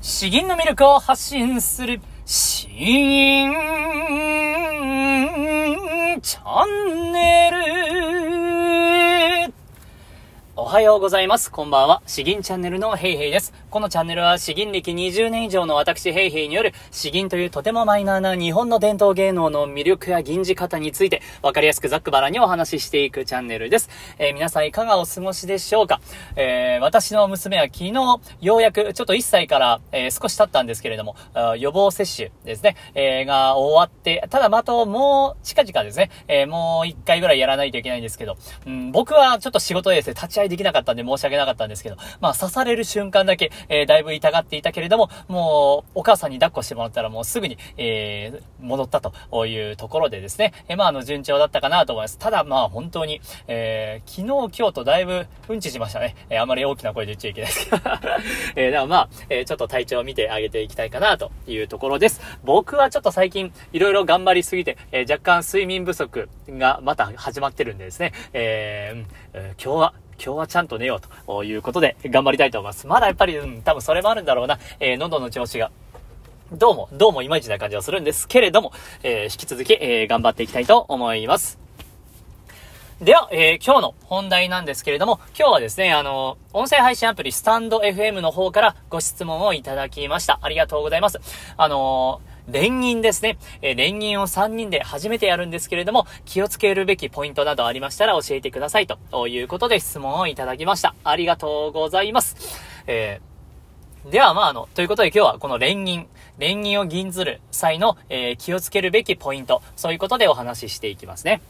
詩吟の魅力を発信する、詩吟チャンネル。おはようございます。こんばんは。詩吟チャンネルのヘイヘイです。このチャンネルは詩吟歴20年以上の私ヘイヘイによる詩吟というとてもマイナーな日本の伝統芸能の魅力や吟じ方についてわかりやすくざっくばらにお話ししていくチャンネルです。えー、皆さんいかがお過ごしでしょうか？えー、私の娘は昨日ようやくちょっと1歳から、えー、少し経ったんですけれども、予防接種ですね、え、が終わって、ただまたもう近々ですね、え、もう1回ぐらいやらないといけないんですけど、うん、僕はちょっと仕事でですね、立ち会いでできなかったんで申し訳なかったんですけど、まあ刺される瞬間だけ、えー、だいぶ痛がっていたけれども、もう、お母さんに抱っこしてもらったらもうすぐに、えー、戻ったというところでですね、えー、まあ、あの、順調だったかなと思います。ただ、まあ、本当に、えー、昨日、今日とだいぶ、うんちしましたね。えー、あまり大きな声で言っちゃいけないですけど。えー、だからまあ、えー、ちょっと体調を見てあげていきたいかなというところです。僕はちょっと最近、いろいろ頑張りすぎて、えー、若干睡眠不足がまた始まってるんでですね、えー、今日は、今日はちゃんと寝ようということで頑張りたいと思います。まだやっぱり、うん、多分それもあるんだろうな。えー、喉の調子がどうも、どうもいまいちな感じはするんですけれども、えー、引き続き、えー、頑張っていきたいと思います。では、えー、今日の本題なんですけれども、今日はですね、あの、音声配信アプリスタンド FM の方からご質問をいただきました。ありがとうございます。あの連銀ですね。えー、連銀を3人で初めてやるんですけれども、気をつけるべきポイントなどありましたら教えてくださいということで質問をいただきました。ありがとうございます。えー、では、まあ、あの、ということで今日はこの連銀、連銀を銀ずる際の、えー、気をつけるべきポイント、そういうことでお話ししていきますね。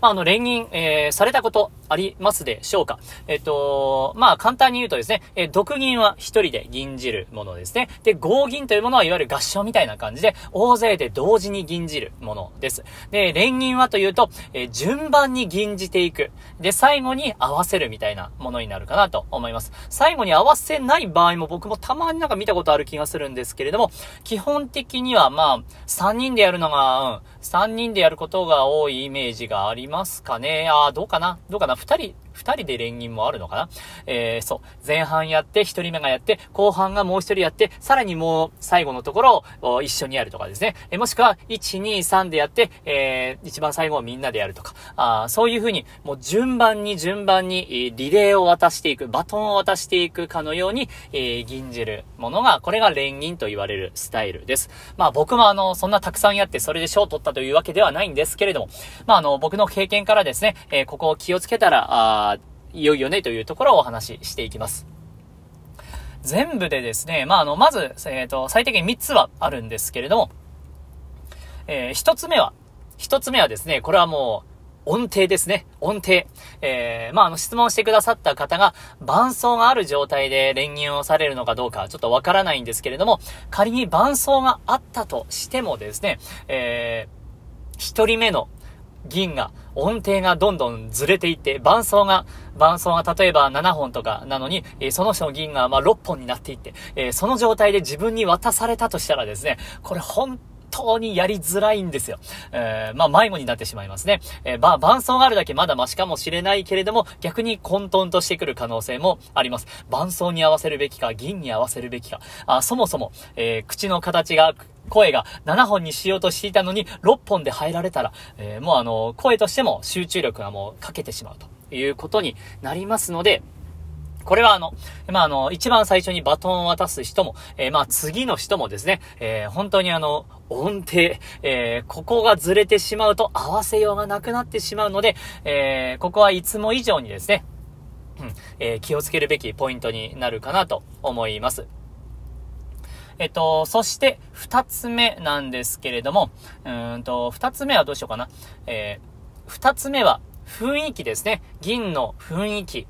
まあ、あの、連銀、えー、されたことありますでしょうか？えっと、まあ、簡単に言うとですね、え、独銀は一人で銀じるものですね。で、合銀というものはいわゆる合唱みたいな感じで、大勢で同時に銀じるものです。で、連銀はというと、え、順番に銀じていく。で、最後に合わせるみたいなものになるかなと思います。最後に合わせない場合も僕もたまになんか見たことある気がするんですけれども、基本的にはまあ、3人でやるのが、うん、3人でやることが多いイメージがありますかね。ああ、どうかな？どうかな？?2 人、二人で連銀もあるのかな？えー、そう。前半やって、一人目がやって、後半がもう一人やって、さらにもう最後のところを一緒にやるとかですね。えもしくは、1、2、3でやって、えー、一番最後をみんなでやるとか。あそういう風に、もう順番に順番に、リレーを渡していく、バトンを渡していくかのように、えー、銀じるものが、これが連銀と言われるスタイルです。まあ僕もあの、そんなたくさんやって、それで賞を取ったというわけではないんですけれども、まああの、僕の経験からですね、えー、ここを気をつけたたら、あいよいよねというところをお話ししていきます。全部でですね、まあ、あの、まず、えっ、ー、と、最低限3つはあるんですけれども、えー、1つ目は、1つ目はですね、これはもう、音程ですね。音程。えー、まあ、あの、質問してくださった方が、伴奏がある状態で連銀をされるのかどうか、ちょっとわからないんですけれども、仮に伴奏があったとしてもですね、えー、一人目の銀が、音程がどんどんずれていって、伴奏が、伴奏が例えば7本とかなのに、え、その人の銀がま6本になっていって、え、その状態で自分に渡されたとしたらですね、これ本当にやりづらいんですよ。えー、まあ、迷子になってしまいますね。えー、ば、伴奏があるだけまだマシかもしれないけれども、逆に混沌としてくる可能性もあります。伴奏に合わせるべきか、銀に合わせるべきか。あ、そもそも、えー、口の形が、声が7本にしようとしていたのに6本で入られたら、えー、もうあの、声としても集中力がもうかけてしまうということになりますので、これはあの、まあ、あの、一番最初にバトンを渡す人も、えー、まあ、次の人もですね、えー、本当にあの、音程、えー、ここがずれてしまうと合わせようがなくなってしまうので、えー、ここはいつも以上にですね、うん、えー、気をつけるべきポイントになるかなと思います。えっと、そして、二つ目なんですけれども、うんと、二つ目はどうしようかな。えー、二つ目は、雰囲気ですね。銀の雰囲気。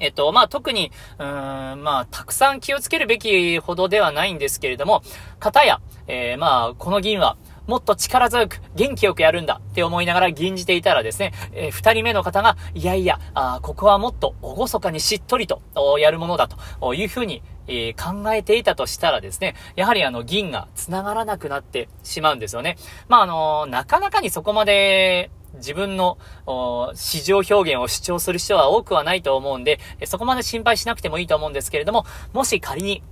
えっと、まあ、特に、うーん、まあ、たくさん気をつけるべきほどではないんですけれども、方や、えー、まあ、この銀は、もっと力強く、元気よくやるんだって思いながら吟じていたらですね、えー、二人目の方が、いやいや、あここはもっと厳かにしっとりとやるものだというふうに、えー、考えていたとしたらですね、やはりあの、銀が繋がらなくなってしまうんですよね。まあ、あのなかなかにそこまで、自分の市場表現を主張する人は多くはないと思うんで、そこまで心配しなくてもいいと思うんですけれども、もし仮に、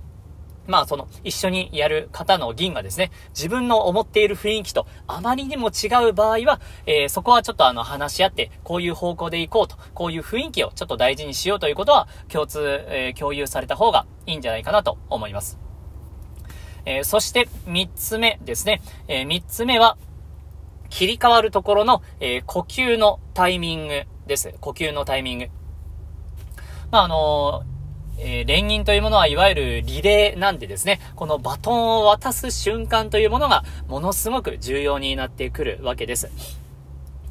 まあその一緒にやる方の銀がですね、自分の思っている雰囲気とあまりにも違う場合は、えー、そこはちょっとあの話し合って、こういう方向で行こうと、こういう雰囲気をちょっと大事にしようということは共通、えー、共有された方がいいんじゃないかなと思います。えー、そして三つ目ですね。え三つ目は、切り替わるところの、え呼吸のタイミングです。呼吸のタイミング。まあ、あのえー、連銀というものはいわゆるリレーなんでですね、このバトンを渡す瞬間というものがものすごく重要になってくるわけです。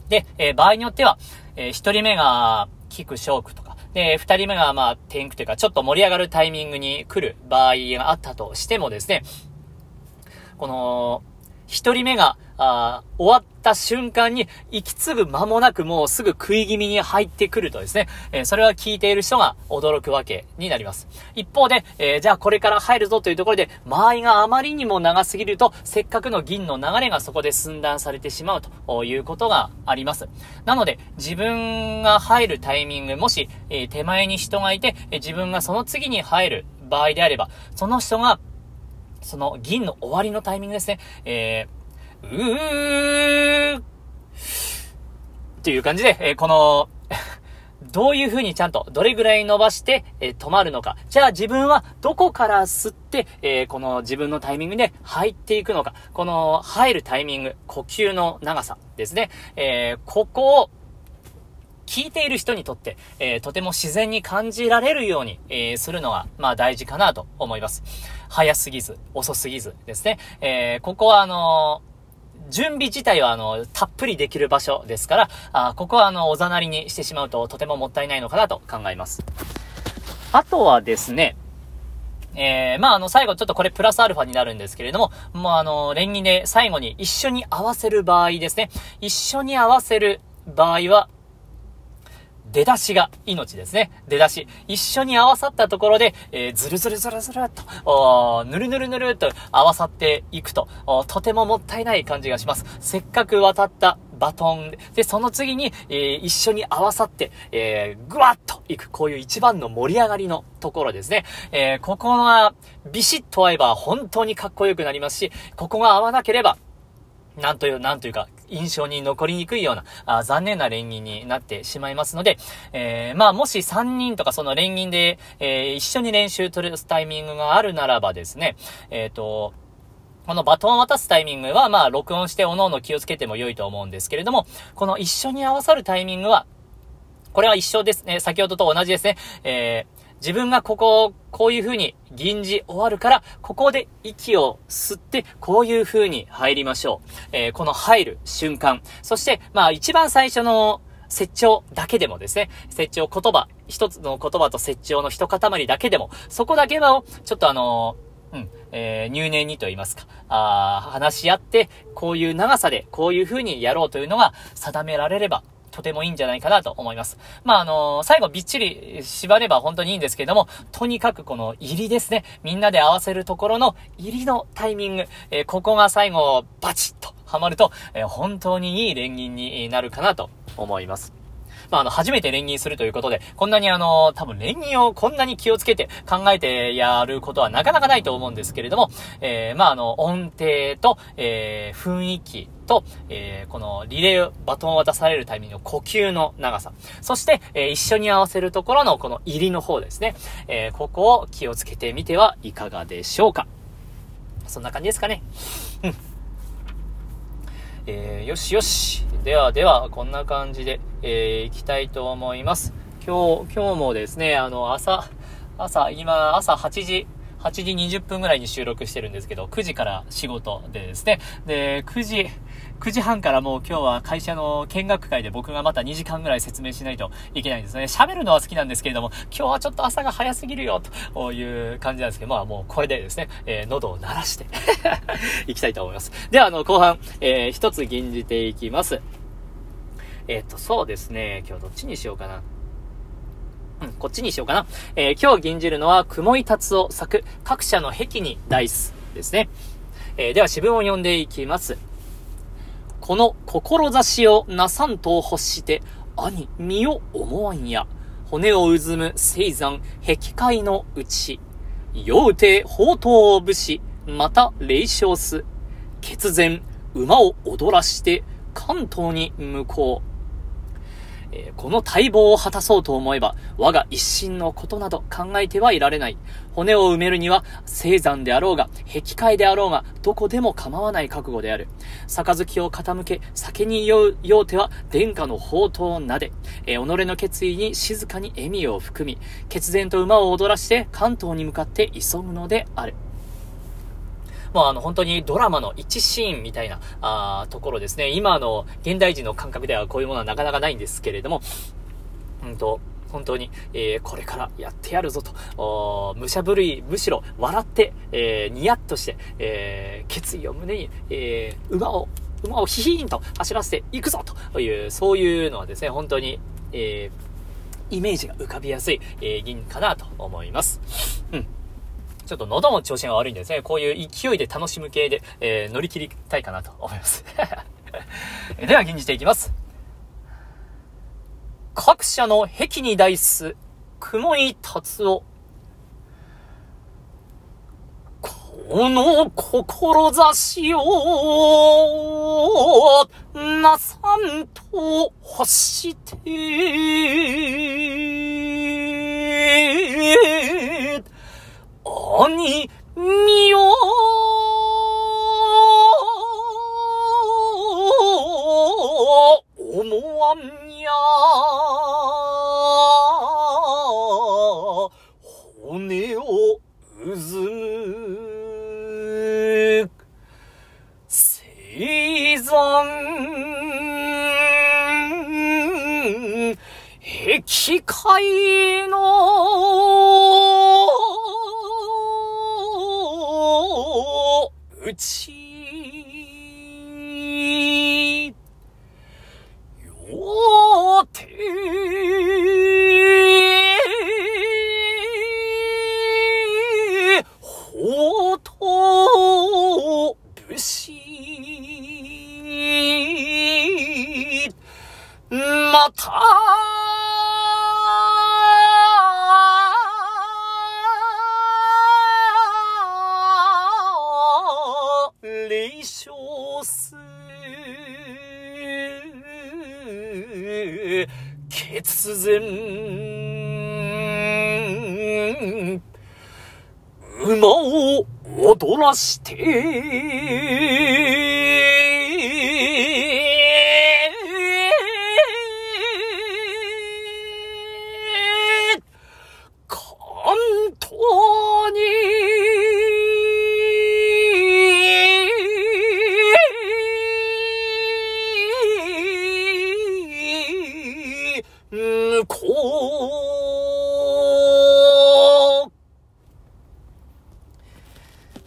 で、えー、場合によっては、えー、一人目がキクショークとか、で、二人目がまあ、テンというか、ちょっと盛り上がるタイミングに来る場合があったとしてもですね、この、一人目が、あ終わった瞬間に、息継ぐ間もなくもうすぐ食い気味に入ってくるとですね、えー、それは聞いている人が驚くわけになります。一方で、えー、じゃあこれから入るぞというところで、間合いがあまりにも長すぎると、せっかくの銀の流れがそこで寸断されてしまうということがあります。なので、自分が入るタイミング、もし、えー、手前に人がいて、え自分がその次に入る場合であれば、その人がその銀の終わりのタイミングですね。えー、うーっていう感じで、えー、この どういう風にちゃんと、どれぐらい伸ばして、えー、止まるのか。じゃあ自分はどこから吸って、えー、この自分のタイミングで入っていくのか。この入るタイミング、呼吸の長さですね。えー、ここを聞いている人にとって、えー、とても自然に感じられるように、えー、するのが、まあ大事かなと思います。早すぎず、遅すぎずですね。えー、ここはあの準備自体は、あの、たっぷりできる場所ですから、あここは、あの、おざなりにしてしまうと、とてももったいないのかなと考えます。あとはですね、えー、まあ、あの、最後ちょっとこれプラスアルファになるんですけれども、もうあの、連議で最後に一緒に合わせる場合ですね。一緒に合わせる場合は、出だしが命ですね。出だし。一緒に合わさったところで、えー、ずるずるずるずるっと、ぬるぬるぬるっと合わさっていくと、とてももったいない感じがします。せっかく渡ったバトンで、その次に、えー、一緒に合わさって、えー、ぐわっといく、こういう一番の盛り上がりのところですね。えー、ここがビシッと合えば本当にかっこよくなりますし、ここが合わなければ、なんという、なんというか、印象に残りにくいような、あ残念な連銀になってしまいますので、えー、まあ、もし3人とかその連銀で、えー、一緒に練習取るタイミングがあるならばですね、えっ、ー、と、このバトンを渡すタイミングは、まあ、録音して各々気をつけても良いと思うんですけれども、この一緒に合わさるタイミングは、これは一緒ですね。先ほどと同じですね。えー、自分がここを、こういう風に銀字終わるから、ここで息を吸って、こういう風に入りましょう。えー、この入る瞬間。そして、まあ一番最初の説長だけでもですね、説長言葉、一つの言葉と説長の一塊だけでも、そこだけはを、ちょっとあのー、うん、えー、入念にと言いますか、あ話し合って、こういう長さで、こういう風にやろうというのが定められれば、とてもいいんじゃないかなと思います。まあ、あのー、最後びっちり縛れば本当にいいんですけども、とにかくこの入りですね。みんなで合わせるところの入りのタイミング、えー、ここが最後バチッとはまると、えー、本当にいい連銀になるかなと思います。まあ、あの、初めて連銀するということで、こんなにあの、多分連銀をこんなに気をつけて考えてやることはなかなかないと思うんですけれども、えー、まあ、あの、音程と、えー、雰囲気と、えー、このリレー、バトンを渡されるタイミングの呼吸の長さ、そして、えー、一緒に合わせるところのこの入りの方ですね、えー、ここを気をつけてみてはいかがでしょうか。そんな感じですかね。うん。えー、よしよし。ではでは、こんな感じで、えー、いきたいと思います。今日、今日もですね、あの、朝、朝、今、朝8時、8時20分ぐらいに収録してるんですけど、9時から仕事でですね。で、9時、9時半からもう今日は会社の見学会で僕がまた2時間ぐらい説明しないといけないんですね。喋るのは好きなんですけれども、今日はちょっと朝が早すぎるよ、という感じなんですけど、まあもうこれでですね、えー、喉を鳴らして いきたいと思います。では、あの、後半、えー、一つ吟じていきます。えっ、と、そうですね、今日どっちにしようかな。うん、こっちにしようかな。えー、今日吟じるのは、雲井達夫作、各社の壁にダイスですね。えー、では、詩文を読んでいきます。この志をなさんと欲して、兄、身を思わんや。骨をうずむ青山、壁界のうち。うて宝刀を武士、また霊障す。血前、馬を踊らして、関東に向こう。えー、この待望を果たそうと思えば、我が一心のことなど考えてはいられない。骨を埋めるには、生山であろうが、壁界であろうが、どこでも構わない覚悟である。杯を傾け、酒に酔うては、殿下の宝刀を撫で、えー、己の決意に静かに笑みを含み、決然と馬を踊らして関東に向かって急ぐのである。もうあの本当にドラマの一シーンみたいな、あところですね。今の現代人の感覚ではこういうものはなかなかないんですけれども、うんと、本当に、えー、これからやってやるぞと、武者震い、むしろ笑って、えー、ニヤッとして、えー、決意を胸に、えー、馬を、馬をヒヒーンと走らせていくぞという、そういうのはですね、本当に、え、イメージが浮かびやすい、えー、銀かなと思います。ちょっと喉も調子が悪いんですね。こういう勢いで楽しむ系で、えー、乗り切りたいかなと思います。では、吟じていきます。各社の壁に台す、雲井達夫。この志を、なさんと欲して、に見よう。思わんや骨をうずむ生山壁界のうち、よて、ほとぶし、また、踊らして、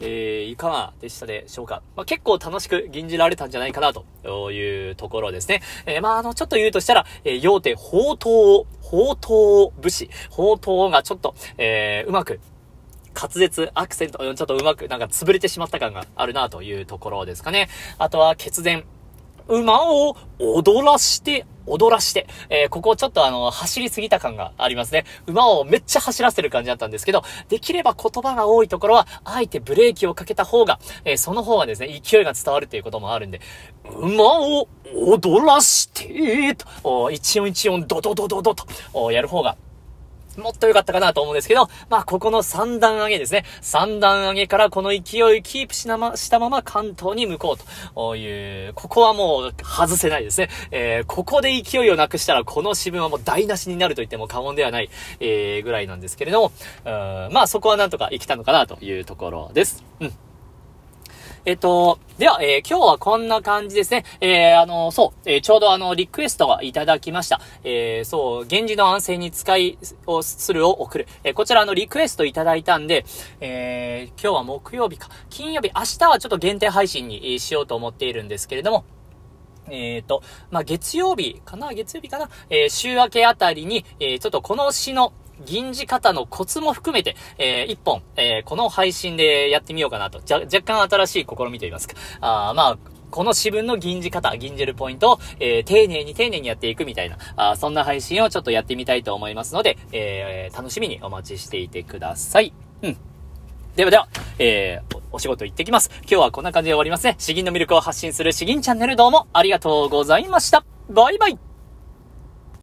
えー、いかがでしたでしょうか？まあ、結構楽しく吟じられたんじゃないかなというところですね。えー、まあ、あの、ちょっと言うとしたら、えー、要点、宝刀、宝刀武士、宝刀がちょっと、えー、うまく、滑舌、アクセント、ちょっとうまく、なんか潰れてしまった感があるなというところですかね。あとは、血前。馬を踊らして、踊らして、えー、ここちょっとあの、走りすぎた感がありますね。馬をめっちゃ走らせる感じだったんですけど、できれば言葉が多いところは、あえてブレーキをかけた方が、えー、その方がですね、勢いが伝わるということもあるんで、馬を踊らして、と、一音一音ドドドドドと、やる方が、もっと良かったかなと思うんですけど、まあ、ここの3段上げですね。3段上げからこの勢いキープしなま、したまま関東に向こうという、ここはもう外せないですね。えー、ここで勢いをなくしたらこの支分はもう台無しになると言っても過言ではない、えー、ぐらいなんですけれども、うん、まあそこはなんとか生きたのかなというところです。うん。えっと、では、えー、今日はこんな感じですね。えー、あの、そう、えー、ちょうどあの、リクエストがいただきました。え、そう、源氏の安静に使いをするを送る。え、こちらのリクエストいただいたんで、え、今日は木曜日か。金曜日、明日はちょっと限定配信にしようと思っているんですけれども、えっ、と、まあ、月曜日かな？月曜日かな？え、週明けあたりに、え、ちょっとこの詩の、銀じ方のコツも含めて、えー、一本、えー、この配信でやってみようかなと。じゃ、若干新しい試みと言いますか。あまあ、この私分の銀じ方、銀じるポイントを、えー、丁寧に丁寧にやっていくみたいな、あそんな配信をちょっとやってみたいと思いますので、えー、楽しみにお待ちしていてください。うん。ではでは、えー、お仕事行ってきます。今日はこんな感じで終わりますね。詩吟の魅力を発信する詩吟チャンネルどうもありがとうございました。バイバイ